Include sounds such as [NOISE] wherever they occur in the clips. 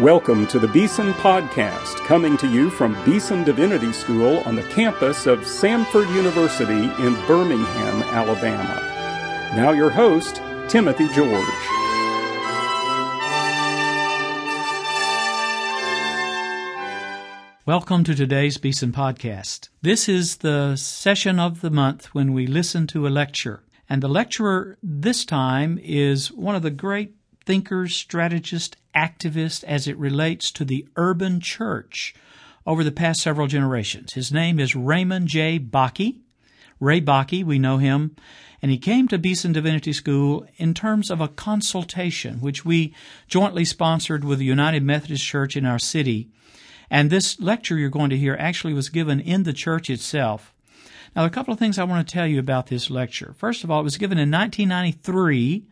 Welcome to the Beeson Podcast, coming to you from Beeson Divinity School on the campus of Samford University in Birmingham, Alabama. Now, your host, Timothy George. Welcome to today's Beeson Podcast. This is the session of the month when we listen to a lecture. And the lecturer this time is one of the great thinkers, strategists, activists as it relates to the urban church over the past several generations. His name is Raymond J. Bakke. Ray Bakke, we know him, and he came to Beeson Divinity School in terms of a consultation, which we jointly sponsored with the United Methodist Church in our city. And this lecture you're going to hear actually was given in the church itself. Now, a couple of things I want to tell you about this lecture. First of all, it was given in 1993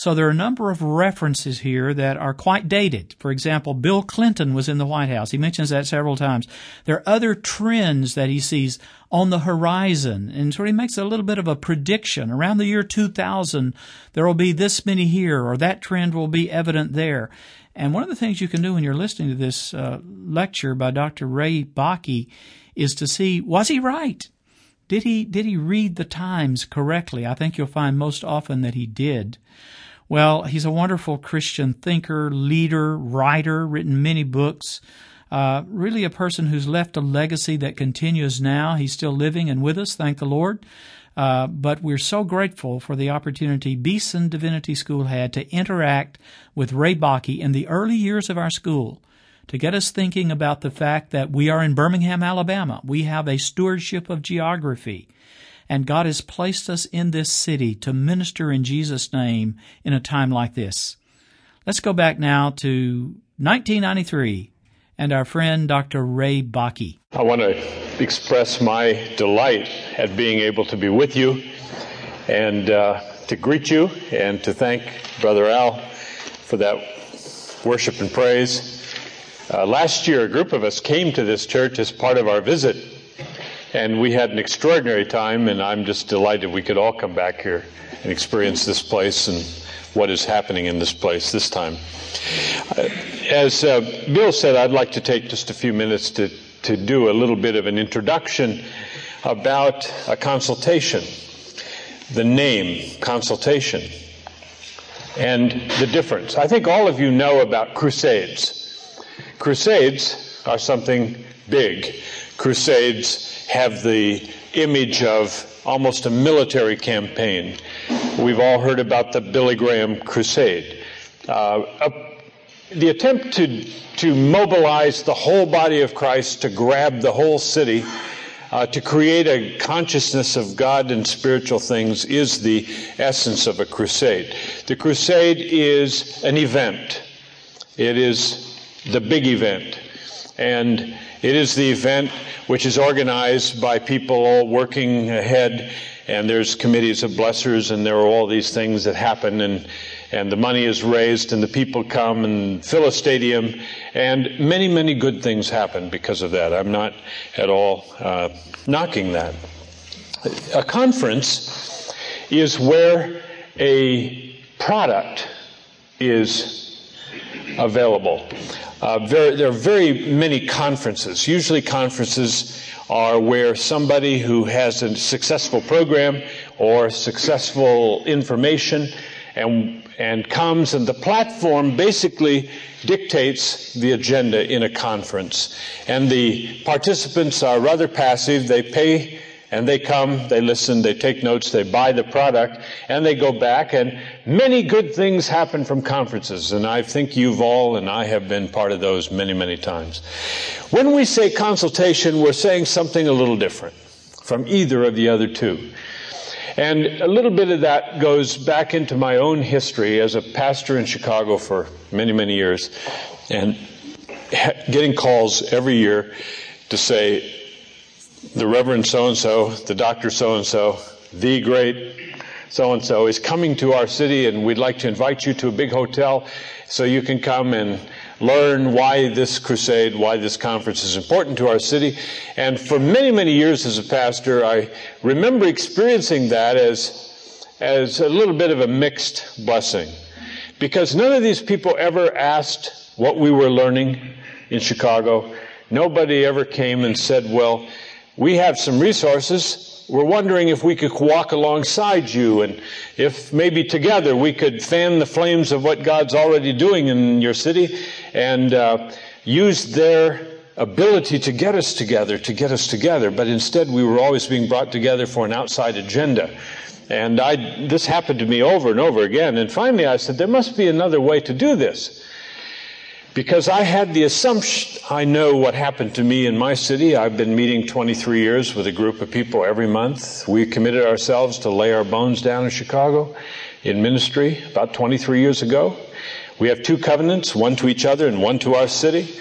so there are a number of references here that are quite dated. For example, Bill Clinton was in the White House. He mentions that several times. There are other trends that he sees on the horizon and so he makes a little bit of a prediction. Around the year 2000, there will be this many here or that trend will be evident there. And one of the things you can do when you're listening to this uh, lecture by Dr. Ray Bakke is to see, was he right? Did he, did he read the times correctly? I think you'll find most often that he did. Well, he's a wonderful Christian thinker, leader, writer, written many books. Uh, really a person who's left a legacy that continues now. He's still living and with us, thank the Lord. Uh, but we're so grateful for the opportunity Beeson Divinity School had to interact with Ray Bakke in the early years of our school to get us thinking about the fact that we are in Birmingham, Alabama. We have a stewardship of geography. And God has placed us in this city to minister in Jesus' name in a time like this. Let's go back now to 1993 and our friend Dr. Ray Bakke. I want to express my delight at being able to be with you and uh, to greet you and to thank Brother Al for that worship and praise. Uh, last year, a group of us came to this church as part of our visit and we had an extraordinary time, and I'm just delighted we could all come back here and experience this place and what is happening in this place this time. Uh, as uh, Bill said, I'd like to take just a few minutes to, to do a little bit of an introduction about a consultation, the name consultation, and the difference. I think all of you know about crusades. Crusades are something big. Crusades have the image of almost a military campaign. We've all heard about the Billy Graham Crusade. Uh, a, the attempt to, to mobilize the whole body of Christ, to grab the whole city, uh, to create a consciousness of God and spiritual things is the essence of a crusade. The crusade is an event. It is the big event. And it is the event which is organized by people all working ahead, and there's committees of blessers, and there are all these things that happen, and and the money is raised, and the people come and fill a stadium, and many, many good things happen because of that. I'm not at all uh, knocking that. A conference is where a product is available. Uh, very, there are very many conferences. Usually, conferences are where somebody who has a successful program or successful information and, and comes, and the platform basically dictates the agenda in a conference. And the participants are rather passive. They pay and they come, they listen, they take notes, they buy the product, and they go back. And many good things happen from conferences. And I think you've all, and I have been part of those many, many times. When we say consultation, we're saying something a little different from either of the other two. And a little bit of that goes back into my own history as a pastor in Chicago for many, many years, and getting calls every year to say, the Reverend so and so, the Doctor so and so, the great so and so is coming to our city, and we'd like to invite you to a big hotel so you can come and learn why this crusade, why this conference is important to our city. And for many, many years as a pastor, I remember experiencing that as, as a little bit of a mixed blessing. Because none of these people ever asked what we were learning in Chicago, nobody ever came and said, well, we have some resources. We're wondering if we could walk alongside you and if maybe together we could fan the flames of what God's already doing in your city and uh, use their ability to get us together, to get us together. But instead, we were always being brought together for an outside agenda. And I, this happened to me over and over again. And finally, I said, there must be another way to do this. Because I had the assumption, I know what happened to me in my city. I've been meeting 23 years with a group of people every month. We committed ourselves to lay our bones down in Chicago in ministry about 23 years ago. We have two covenants, one to each other and one to our city.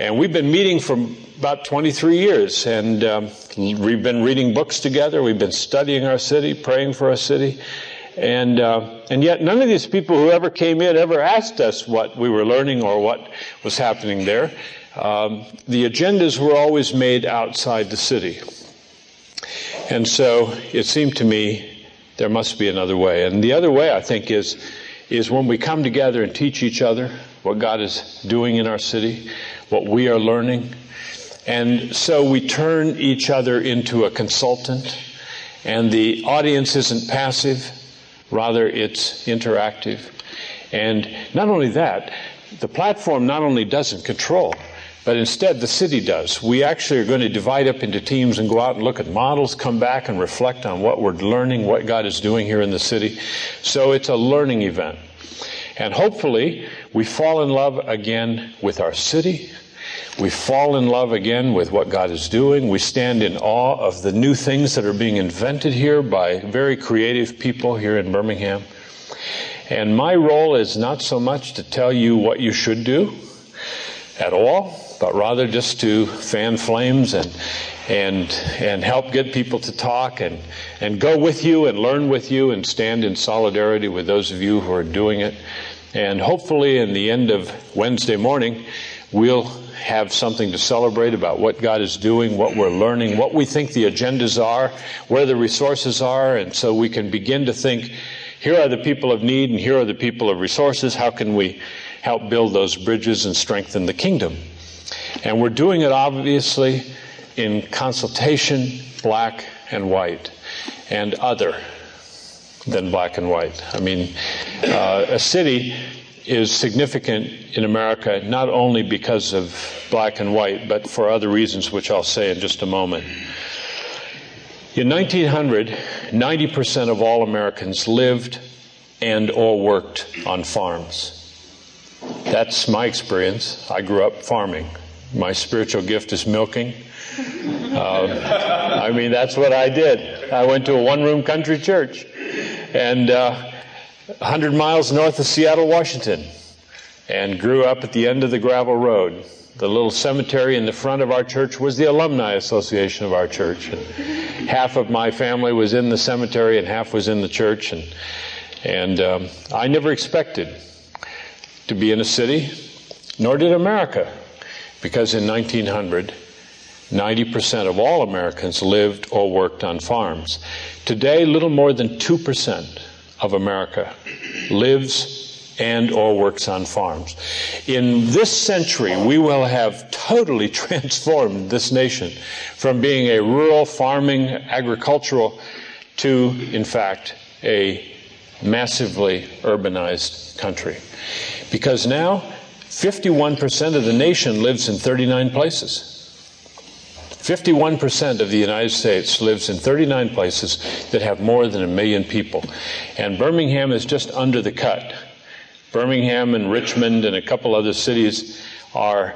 And we've been meeting for about 23 years, and um, we've been reading books together. We've been studying our city, praying for our city, and uh, and yet none of these people who ever came in ever asked us what we were learning or what was happening there. Um, the agendas were always made outside the city, and so it seemed to me there must be another way. And the other way, I think, is is when we come together and teach each other what God is doing in our city, what we are learning. And so we turn each other into a consultant, and the audience isn't passive, rather, it's interactive. And not only that, the platform not only doesn't control, but instead the city does. We actually are going to divide up into teams and go out and look at models, come back and reflect on what we're learning, what God is doing here in the city. So it's a learning event. And hopefully we fall in love again with our city, we fall in love again with what God is doing. We stand in awe of the new things that are being invented here by very creative people here in Birmingham. And my role is not so much to tell you what you should do at all, but rather just to fan flames and and and help get people to talk and and go with you and learn with you and stand in solidarity with those of you who are doing it. And hopefully in the end of Wednesday morning, we'll have something to celebrate about what God is doing, what we're learning, what we think the agendas are, where the resources are, and so we can begin to think here are the people of need and here are the people of resources. How can we help build those bridges and strengthen the kingdom? And we're doing it obviously in consultation, black and white, and other than black and white. I mean, uh, a city is significant in America not only because of black and white, but for other reasons, which I'll say in just a moment. In 1900, 90% of all Americans lived and or worked on farms. That's my experience. I grew up farming. My spiritual gift is milking. Uh, I mean, that's what I did. I went to a one room country church. And uh, 100 miles north of Seattle, Washington, and grew up at the end of the gravel road. The little cemetery in the front of our church was the Alumni Association of our church. And half of my family was in the cemetery and half was in the church. And, and um, I never expected to be in a city, nor did America, because in 1900, 90% of all Americans lived or worked on farms. Today, little more than 2% of America lives and or works on farms. In this century, we will have totally [LAUGHS] transformed this nation from being a rural farming agricultural to, in fact, a massively urbanized country. Because now 51% of the nation lives in 39 places. 51% of the United States lives in 39 places that have more than a million people. And Birmingham is just under the cut. Birmingham and Richmond and a couple other cities are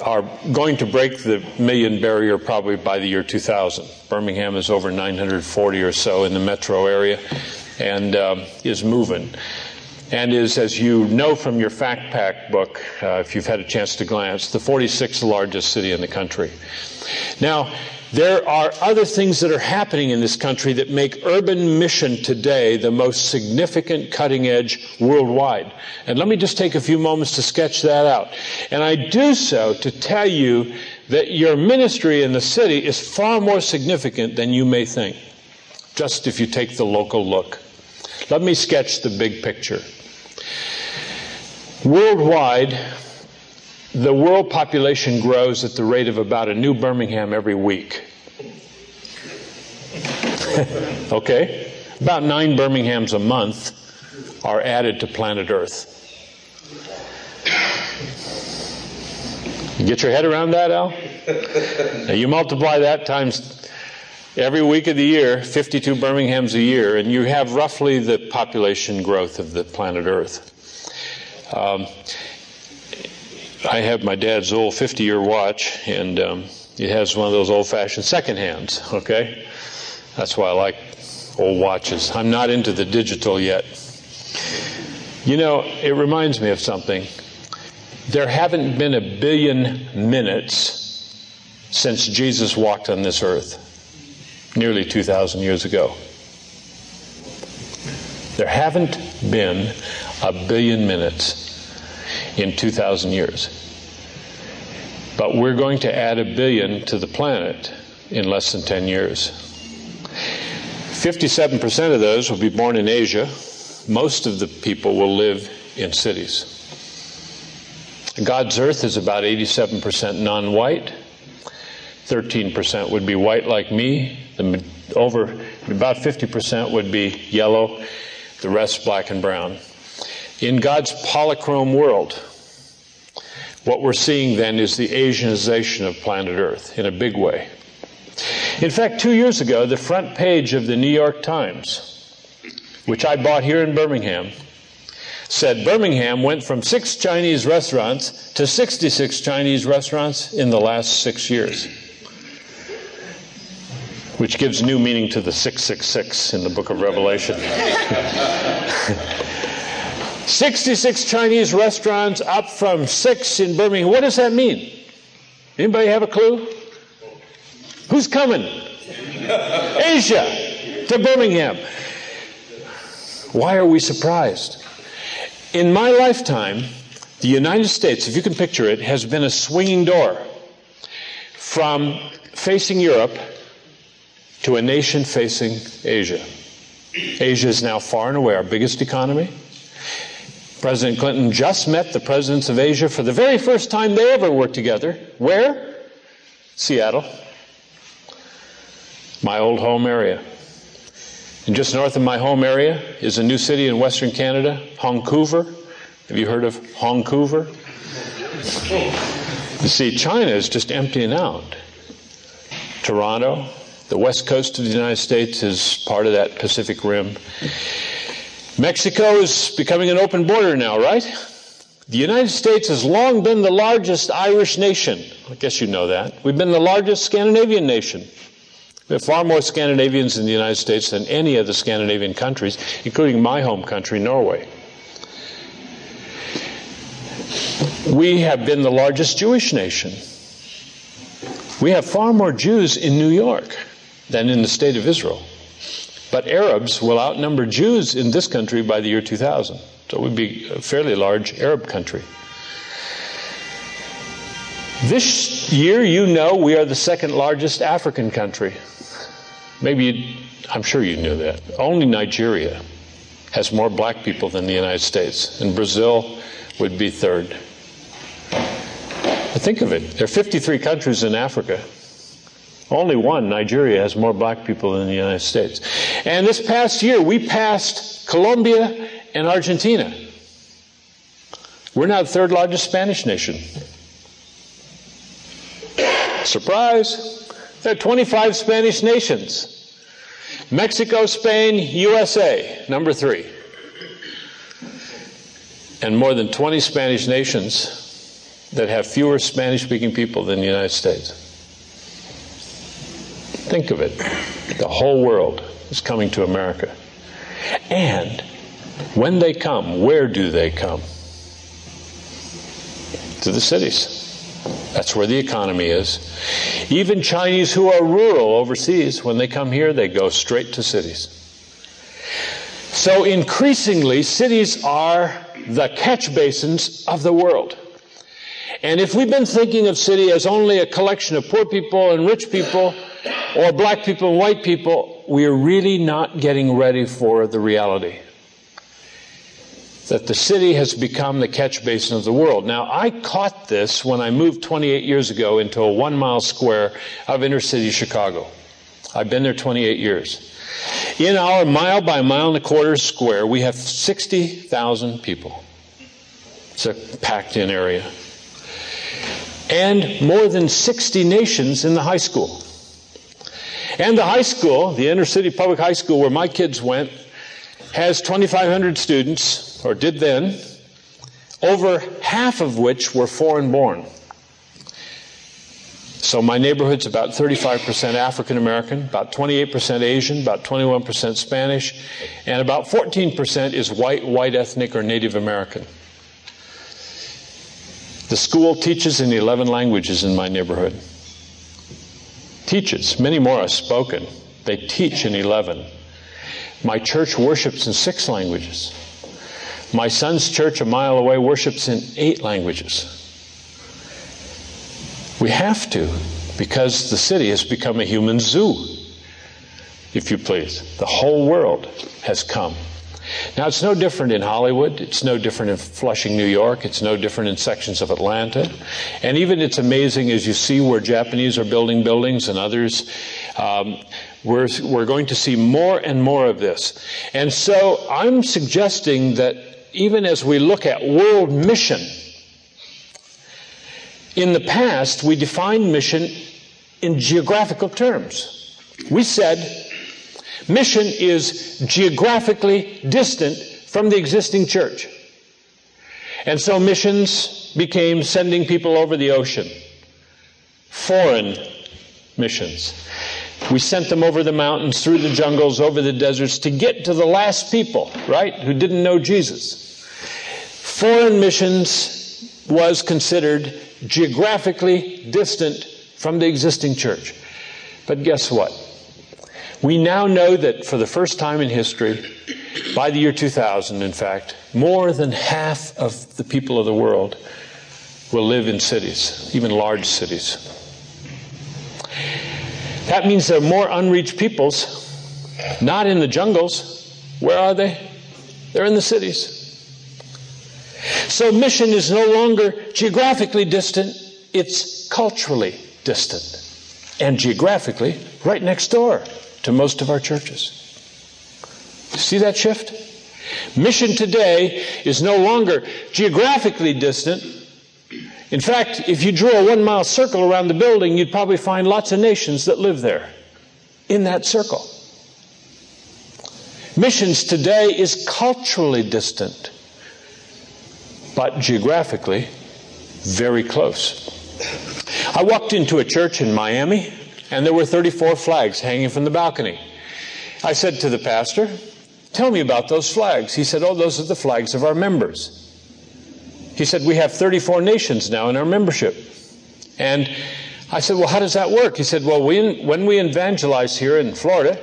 are going to break the million barrier probably by the year 2000. Birmingham is over 940 or so in the metro area and um, is moving and is, as you know from your Fact Pack book, uh, if you've had a chance to glance, the 46th largest city in the country. Now, there are other things that are happening in this country that make urban mission today the most significant cutting edge worldwide. And let me just take a few moments to sketch that out. And I do so to tell you that your ministry in the city is far more significant than you may think, just if you take the local look. Let me sketch the big picture. Worldwide, the world population grows at the rate of about a new Birmingham every week. [LAUGHS] okay? About nine Birminghams a month are added to planet Earth. You get your head around that, Al? now you multiply that times every week of the year, 52 Birminghams a year, and you have roughly the population growth of the planet Earth. Um, I have my dad's old 50 year watch, and um, it has one of those old fashioned second hands, okay? That's why I like old watches. I'm not into the digital yet. You know, it reminds me of something. There haven't been a billion minutes since Jesus walked on this earth, nearly 2,000 years ago. There haven't been a billion minutes in 2,000 years. But we're going to add a billion to the planet in less than 10 years. 57% of those will be born in Asia. Most of the people will live in cities. God's earth is about 87% non white. 13% would be white like me. The, over about 50% would be yellow. The rest black and brown. In God's polychrome world, what we're seeing then is the Asianization of planet Earth in a big way. In fact, two years ago, the front page of the New York Times, which I bought here in Birmingham, said Birmingham went from six Chinese restaurants to 66 Chinese restaurants in the last six years, which gives new meaning to the 666 in the book of Revelation. [LAUGHS] 66 Chinese restaurants up from six in Birmingham. What does that mean? Anybody have a clue? Who's coming? [LAUGHS] Asia to Birmingham. Why are we surprised? In my lifetime, the United States, if you can picture it, has been a swinging door from facing Europe to a nation facing Asia. Asia is now far and away our biggest economy. President Clinton just met the presidents of Asia for the very first time they ever worked together. Where? Seattle, my old home area. And just north of my home area is a new city in Western Canada, Vancouver. Have you heard of Vancouver? You see, China is just emptying out. Toronto, the west coast of the United States is part of that Pacific Rim. Mexico is becoming an open border now, right? The United States has long been the largest Irish nation. I guess you know that. We've been the largest Scandinavian nation. There are far more Scandinavians in the United States than any of the Scandinavian countries, including my home country, Norway. We have been the largest Jewish nation. We have far more Jews in New York than in the state of Israel. But Arabs will outnumber Jews in this country by the year 2000. So it would be a fairly large Arab country. This year, you know, we are the second largest African country. Maybe I'm sure you knew that. Only Nigeria has more black people than the United States, and Brazil would be third. But think of it there are 53 countries in Africa. Only one, Nigeria, has more black people than the United States. And this past year, we passed Colombia and Argentina. We're now the third largest Spanish nation. Surprise! There are 25 Spanish nations. Mexico, Spain, USA, number three. And more than 20 Spanish nations that have fewer Spanish speaking people than the United States. Think of it. The whole world is coming to America. And when they come, where do they come? To the cities. That's where the economy is. Even Chinese who are rural overseas, when they come here, they go straight to cities. So increasingly, cities are the catch basins of the world. And if we've been thinking of city as only a collection of poor people and rich people, or black people and white people, we are really not getting ready for the reality. that the city has become the catch basin of the world. Now, I caught this when I moved 28 years ago into a one mile square of inner city Chicago. I've been there 28 years. In our mile by mile and a quarter square, we have 60,000 people. It's a packed in area. And more than 60 nations in the high school. And the high school, the inner city public high school where my kids went, has 2,500 students, or did then, over half of which were foreign born. So my neighborhood's about 35% African American, about 28% Asian, about 21% Spanish, and about 14% is white, white ethnic, or Native American. The school teaches in 11 languages in my neighborhood. Teaches. Many more are spoken. They teach in 11. My church worships in six languages. My son's church a mile away worships in eight languages. We have to, because the city has become a human zoo, if you please. The whole world has come. Now, it's no different in Hollywood. It's no different in Flushing, New York. It's no different in sections of Atlanta. And even it's amazing as you see where Japanese are building buildings and others. Um, we're, we're going to see more and more of this. And so I'm suggesting that even as we look at world mission, in the past, we defined mission in geographical terms. We said mission is geographically distant from the existing church. And so missions became sending people over the ocean, foreign missions. We sent them over the mountains, through the jungles, over the deserts to get to the last people, right, who didn't know Jesus. Foreign missions was considered geographically distant from the existing church. But guess what? We now know that for the first time in history, by the year 2000, in fact, more than half of the people of the world will live in cities, even large cities. That means there are more unreached peoples, not in the jungles. Where are they? They're in the cities. So mission is no longer geographically distant, it's culturally distant. And geographically, right next door to most of our churches. See that shift? Mission today is no longer geographically distant. In fact, if you drew a one mile circle around the building, you'd probably find lots of nations that live there in that circle. Missions today is culturally distant but geographically very close. I walked into a church in Miami, and there were 34 flags hanging from the balcony. I said to the pastor, Tell me about those flags. He said, Oh, those are the flags of our members. He said, We have 34 nations now in our membership. And I said, Well, how does that work? He said, Well, we, when we evangelize here in Florida,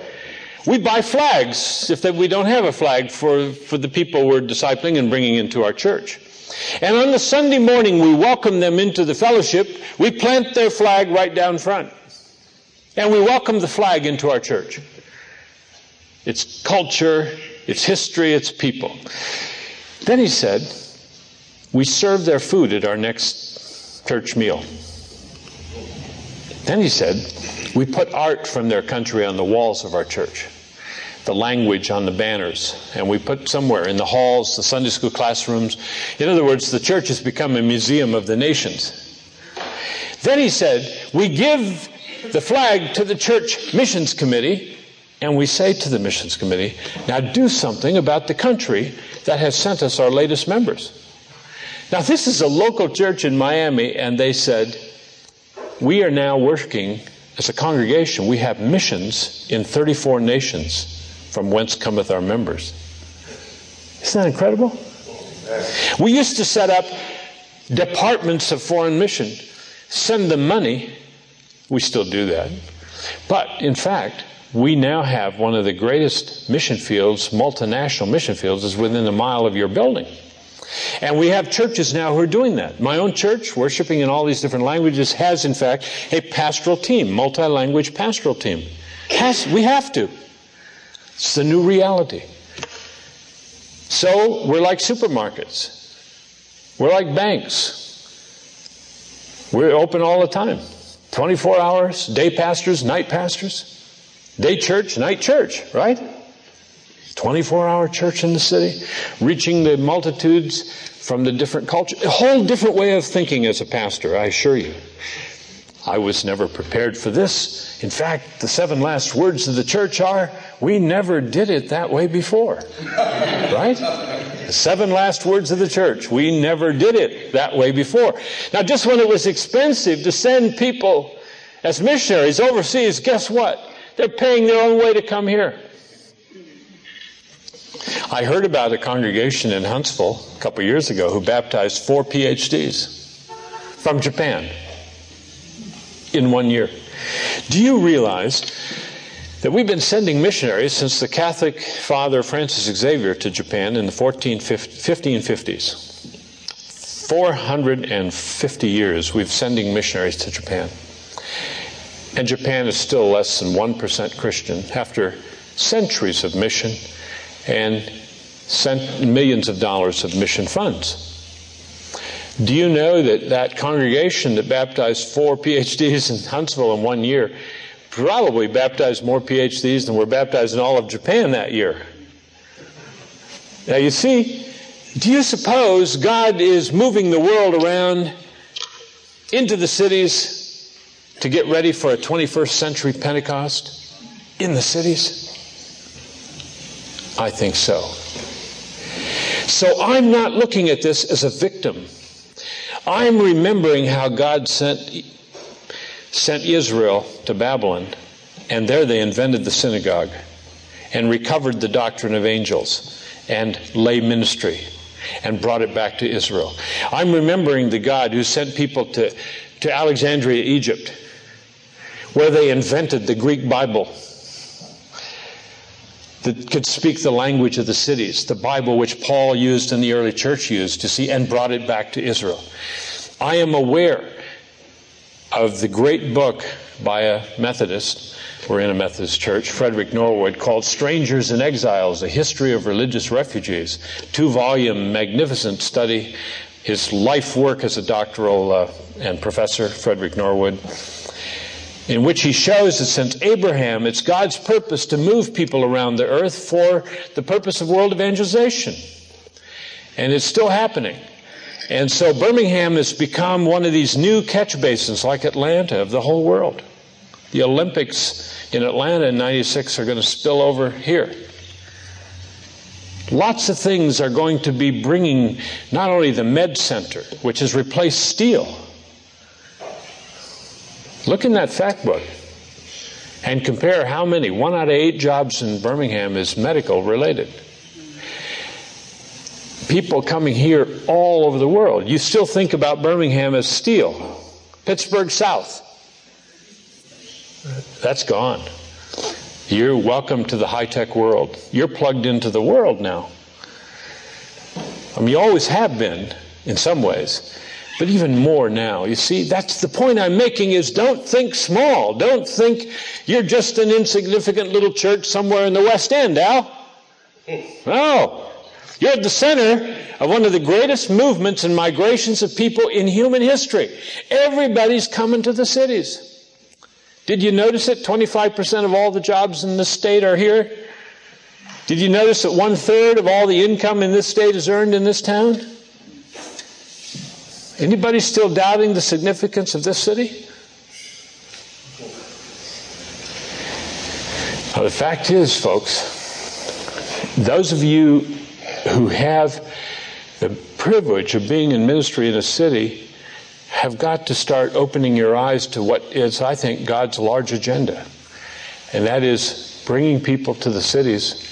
we buy flags if we don't have a flag for, for the people we're discipling and bringing into our church. And on the Sunday morning, we welcome them into the fellowship. We plant their flag right down front. And we welcome the flag into our church. Its culture, its history, its people. Then he said, We serve their food at our next church meal. Then he said, We put art from their country on the walls of our church the language on the banners, and we put somewhere in the halls, the Sunday school classrooms. In other words, the church has become a museum of the nations. Then he said, We give the flag to the church missions committee, and we say to the missions committee, Now do something about the country that has sent us our latest members. Now, this is a local church in Miami, and they said, We are now working as a congregation, we have missions in 34 nations from whence cometh our members. Isn't that incredible? We used to set up departments of foreign mission, send them money. We still do that. But in fact, we now have one of the greatest mission fields, multinational mission fields, is within a mile of your building. And we have churches now who are doing that. My own church, worshiping in all these different languages, has in fact a pastoral team, multi-language pastoral team. Has, we have to. It's the new reality. So we're like supermarkets. We're like banks. We're open all the time. 24 hours, day pastors, night pastors, day church, night church, right? 24 hour church in the city, reaching the multitudes from the different cultures. A whole different way of thinking as a pastor, I assure you. I was never prepared for this. In fact, the seven last words of the church are, we never did it that way before. [LAUGHS] right? Seven last words of the church, we never did it that way before. Now, just when it was expensive to send people as missionaries overseas, guess what? They're paying their own way to come here. I heard about a congregation in Huntsville a couple years ago who baptized four PhDs from Japan in one year. Do you realize that we've been sending missionaries since the Catholic father Francis Xavier to Japan in the 1550s? 450 years we've sending missionaries to Japan. And Japan is still less than 1% Christian after centuries of mission and millions of dollars of mission funds. Do you know that that congregation that baptized four PhDs in Huntsville in one year probably baptized more PhDs than were baptized in all of Japan that year? Now you see, do you suppose God is moving the world around into the cities to get ready for a 21st century Pentecost in the cities? I think so. So I'm not looking at this as a victim. I'm remembering how God sent, sent Israel to Babylon, and there they invented the synagogue and recovered the doctrine of angels and lay ministry and brought it back to Israel. I'm remembering the God who sent people to, to Alexandria, Egypt, where they invented the Greek Bible that could speak the language of the cities, the Bible which Paul used and the early church used to see, and brought it back to Israel. I am aware of the great book by a Methodist, we're in a Methodist church, Frederick Norwood, called Strangers and Exiles, A History of Religious Refugees. Two volume, magnificent study. His life work as a doctoral uh, and professor, Frederick Norwood in which he shows that since Abraham, it's God's purpose to move people around the earth for the purpose of world evangelization. And it's still happening. And so Birmingham has become one of these new catch basins like Atlanta of the whole world. The Olympics in Atlanta in 96 are going to spill over here. Lots of things are going to be bringing not only the Med Center, which has replaced steel, Look in that fact book and compare how many, one out of eight jobs in Birmingham is medical related. People coming here all over the world. You still think about Birmingham as steel, Pittsburgh South. That's gone. You're welcome to the high tech world. You're plugged into the world now. I mean, you always have been in some ways but even more now. You see, that's the point I'm making is don't think small. Don't think you're just an insignificant little church somewhere in the West End, Al. [LAUGHS] No. You're at the center of one of the greatest movements and migrations of people in human history. Everybody's coming to the cities. Did you notice it? 25% of all the jobs in this state are here. Did you notice that one third of all the income in this state is earned in this town? Anybody still doubting the significance of this city? Well, the fact is, folks, those of you who have the privilege of being in ministry in a city have got to start opening your eyes to what is, I think, God's large agenda. And that is bringing people to the cities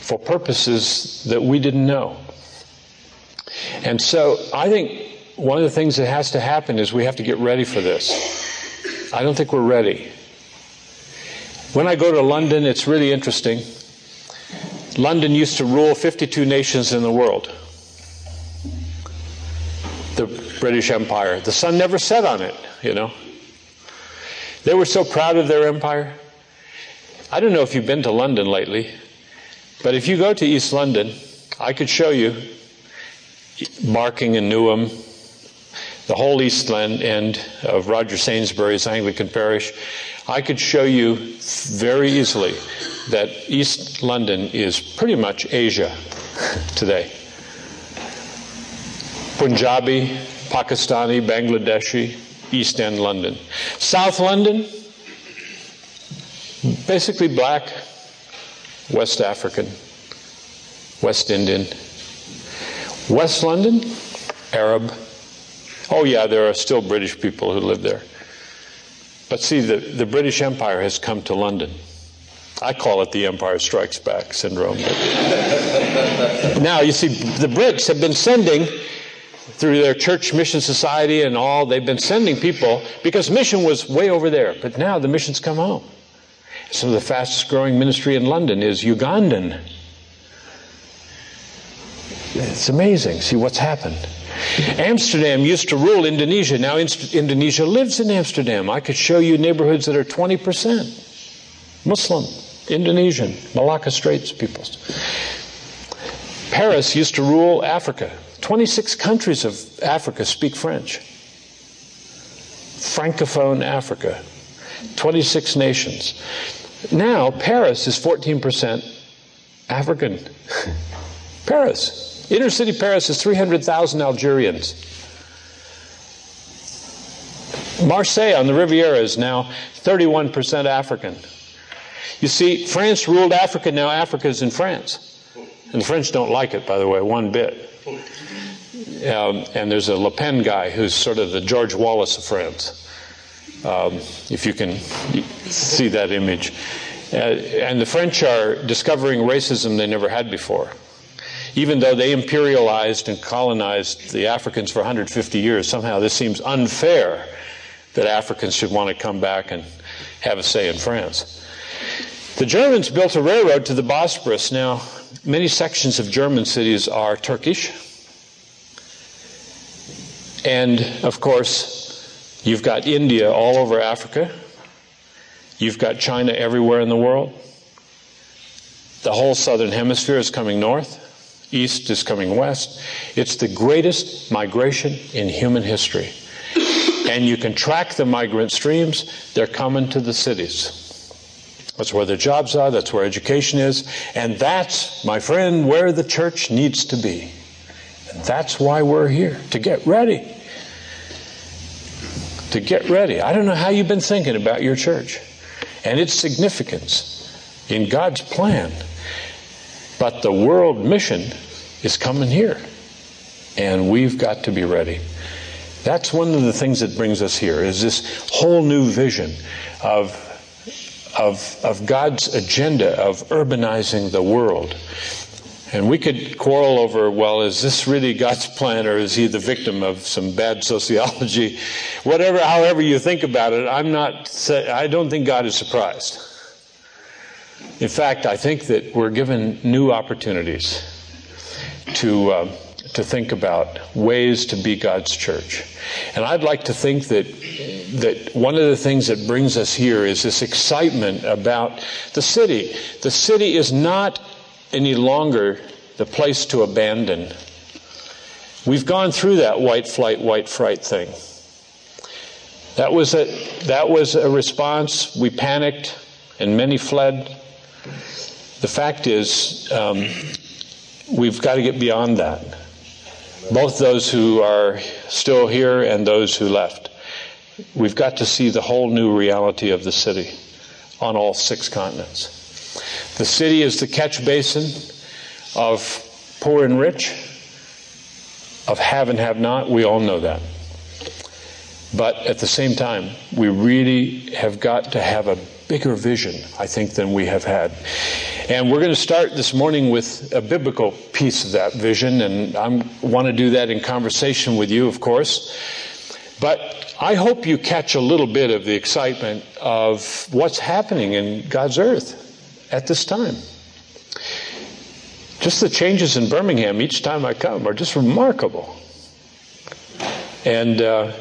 for purposes that we didn't know. And so I think one of the things that has to happen is we have to get ready for this. I don't think we're ready. When I go to London, it's really interesting. London used to rule 52 nations in the world. The British Empire. The sun never set on it, you know. They were so proud of their empire. I don't know if you've been to London lately, but if you go to East London, I could show you Barking and Newham, the whole east end of Roger Sainsbury's Anglican parish. I could show you very easily that East London is pretty much Asia today. Punjabi, Pakistani, Bangladeshi, East End London. South London, basically black, West African, West Indian. West London, Arab. Oh, yeah, there are still British people who live there. But see, the, the British Empire has come to London. I call it the Empire Strikes Back syndrome. [LAUGHS] now, you see, the Brits have been sending, through their church mission society and all, they've been sending people because mission was way over there. But now the mission's come home. Some of the fastest growing ministry in London is Ugandan. It's amazing. See what's happened. Amsterdam used to rule Indonesia. Now Indonesia lives in Amsterdam. I could show you neighborhoods that are 20% Muslim, Indonesian, Malacca Straits peoples. Paris used to rule Africa. 26 countries of Africa speak French. Francophone Africa. 26 nations. Now, Paris is 14% African. [LAUGHS] Paris. Inner city Paris is 300,000 Algerians. Marseille on the Riviera is now 31% African. You see, France ruled Africa, now Africa is in France. And the French don't like it, by the way, one bit. Um, and there's a Le Pen guy who's sort of the George Wallace of France, um, if you can see that image. Uh, and the French are discovering racism they never had before even though they imperialized and colonized the Africans for 150 years, somehow this seems unfair that Africans should want to come back and have a say in France. The Germans built a railroad to the Bosporus. Now, many sections of German cities are Turkish. And, of course, you've got India all over Africa. You've got China everywhere in the world. The whole southern hemisphere is coming north east is coming west. It's the greatest migration in human history. And you can track the migrant streams, they're coming to the cities. That's where the jobs are, that's where education is, and that's, my friend, where the church needs to be. And that's why we're here, to get ready. To get ready. I don't know how you've been thinking about your church and its significance in God's plan. But the world mission is coming here. And we've got to be ready. That's one of the things that brings us here is this whole new vision of, of, of God's agenda of urbanizing the world. And we could quarrel over, well, is this really God's plan or is he the victim of some bad [LAUGHS] sociology? Whatever, however you think about it, I'm not, I don't think God is surprised. In fact, I think that we're given new opportunities to, uh, to think about ways to be God's church. And I'd like to think that, that one of the things that brings us here is this excitement about the city. The city is not any longer the place to abandon. We've gone through that white flight, white fright thing. That was a, that was a response. We panicked and many fled. The fact is, um, we've got to get beyond that. Both those who are still here and those who left. We've got to see the whole new reality of the city on all six continents. The city is the catch basin of poor and rich, of have and have not. We all know that. But at the same time, we really have got to have a bigger vision, I think, than we have had. And we're going to start this morning with a biblical piece of that vision, and I want to do that in conversation with you, of course. But I hope you catch a little bit of the excitement of what's happening in God's earth at this time. Just the changes in Birmingham each time I come are just remarkable. And uh,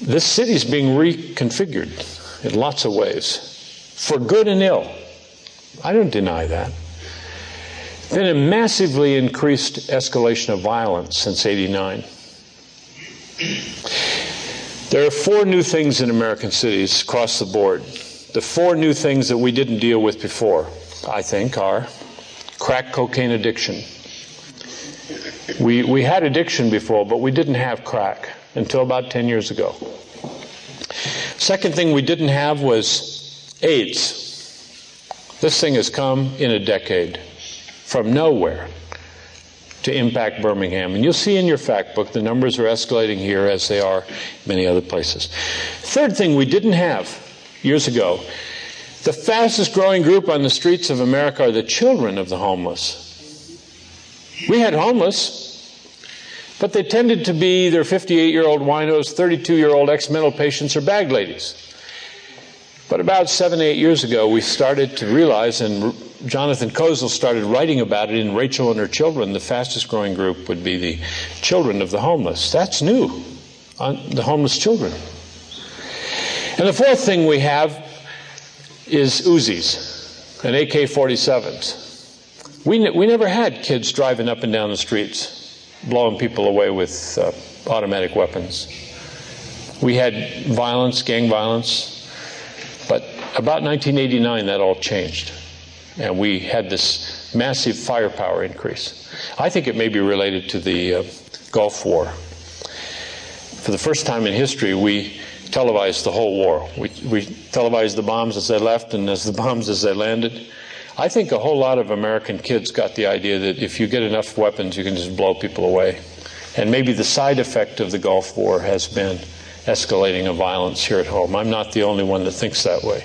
this city is being reconfigured in lots of ways, for good and ill. I don't deny that. been a massively increased escalation of violence since 89. There are four new things in American cities across the board. The four new things that we didn't deal with before, I think, are crack cocaine addiction. We, we had addiction before, but we didn't have crack until about 10 years ago. Second thing we didn't have was AIDS. This thing has come in a decade from nowhere to impact Birmingham. And you'll see in your fact book the numbers are escalating here as they are many other places. Third thing we didn't have years ago the fastest growing group on the streets of America are the children of the homeless. We had homeless, but they tended to be either 58 year old winos, 32 year old ex mental patients, or bag ladies. But about seven, eight years ago, we started to realize, and Jonathan Kozol started writing about it in Rachel and Her Children, the fastest growing group would be the children of the homeless. That's new, the homeless children. And the fourth thing we have is Uzis and AK 47s. We, we never had kids driving up and down the streets, blowing people away with uh, automatic weapons. We had violence, gang violence, about 1989, that all changed. And we had this massive firepower increase. I think it may be related to the uh, Gulf War. For the first time in history, we televised the whole war. We, we televised the bombs as they left and as the [LAUGHS] bombs as they landed. I think a whole lot of American kids got the idea that if you get enough weapons, you can just blow people away. And maybe the side effect of the Gulf War has been escalating of violence here at home. I'm not the only one that thinks that way.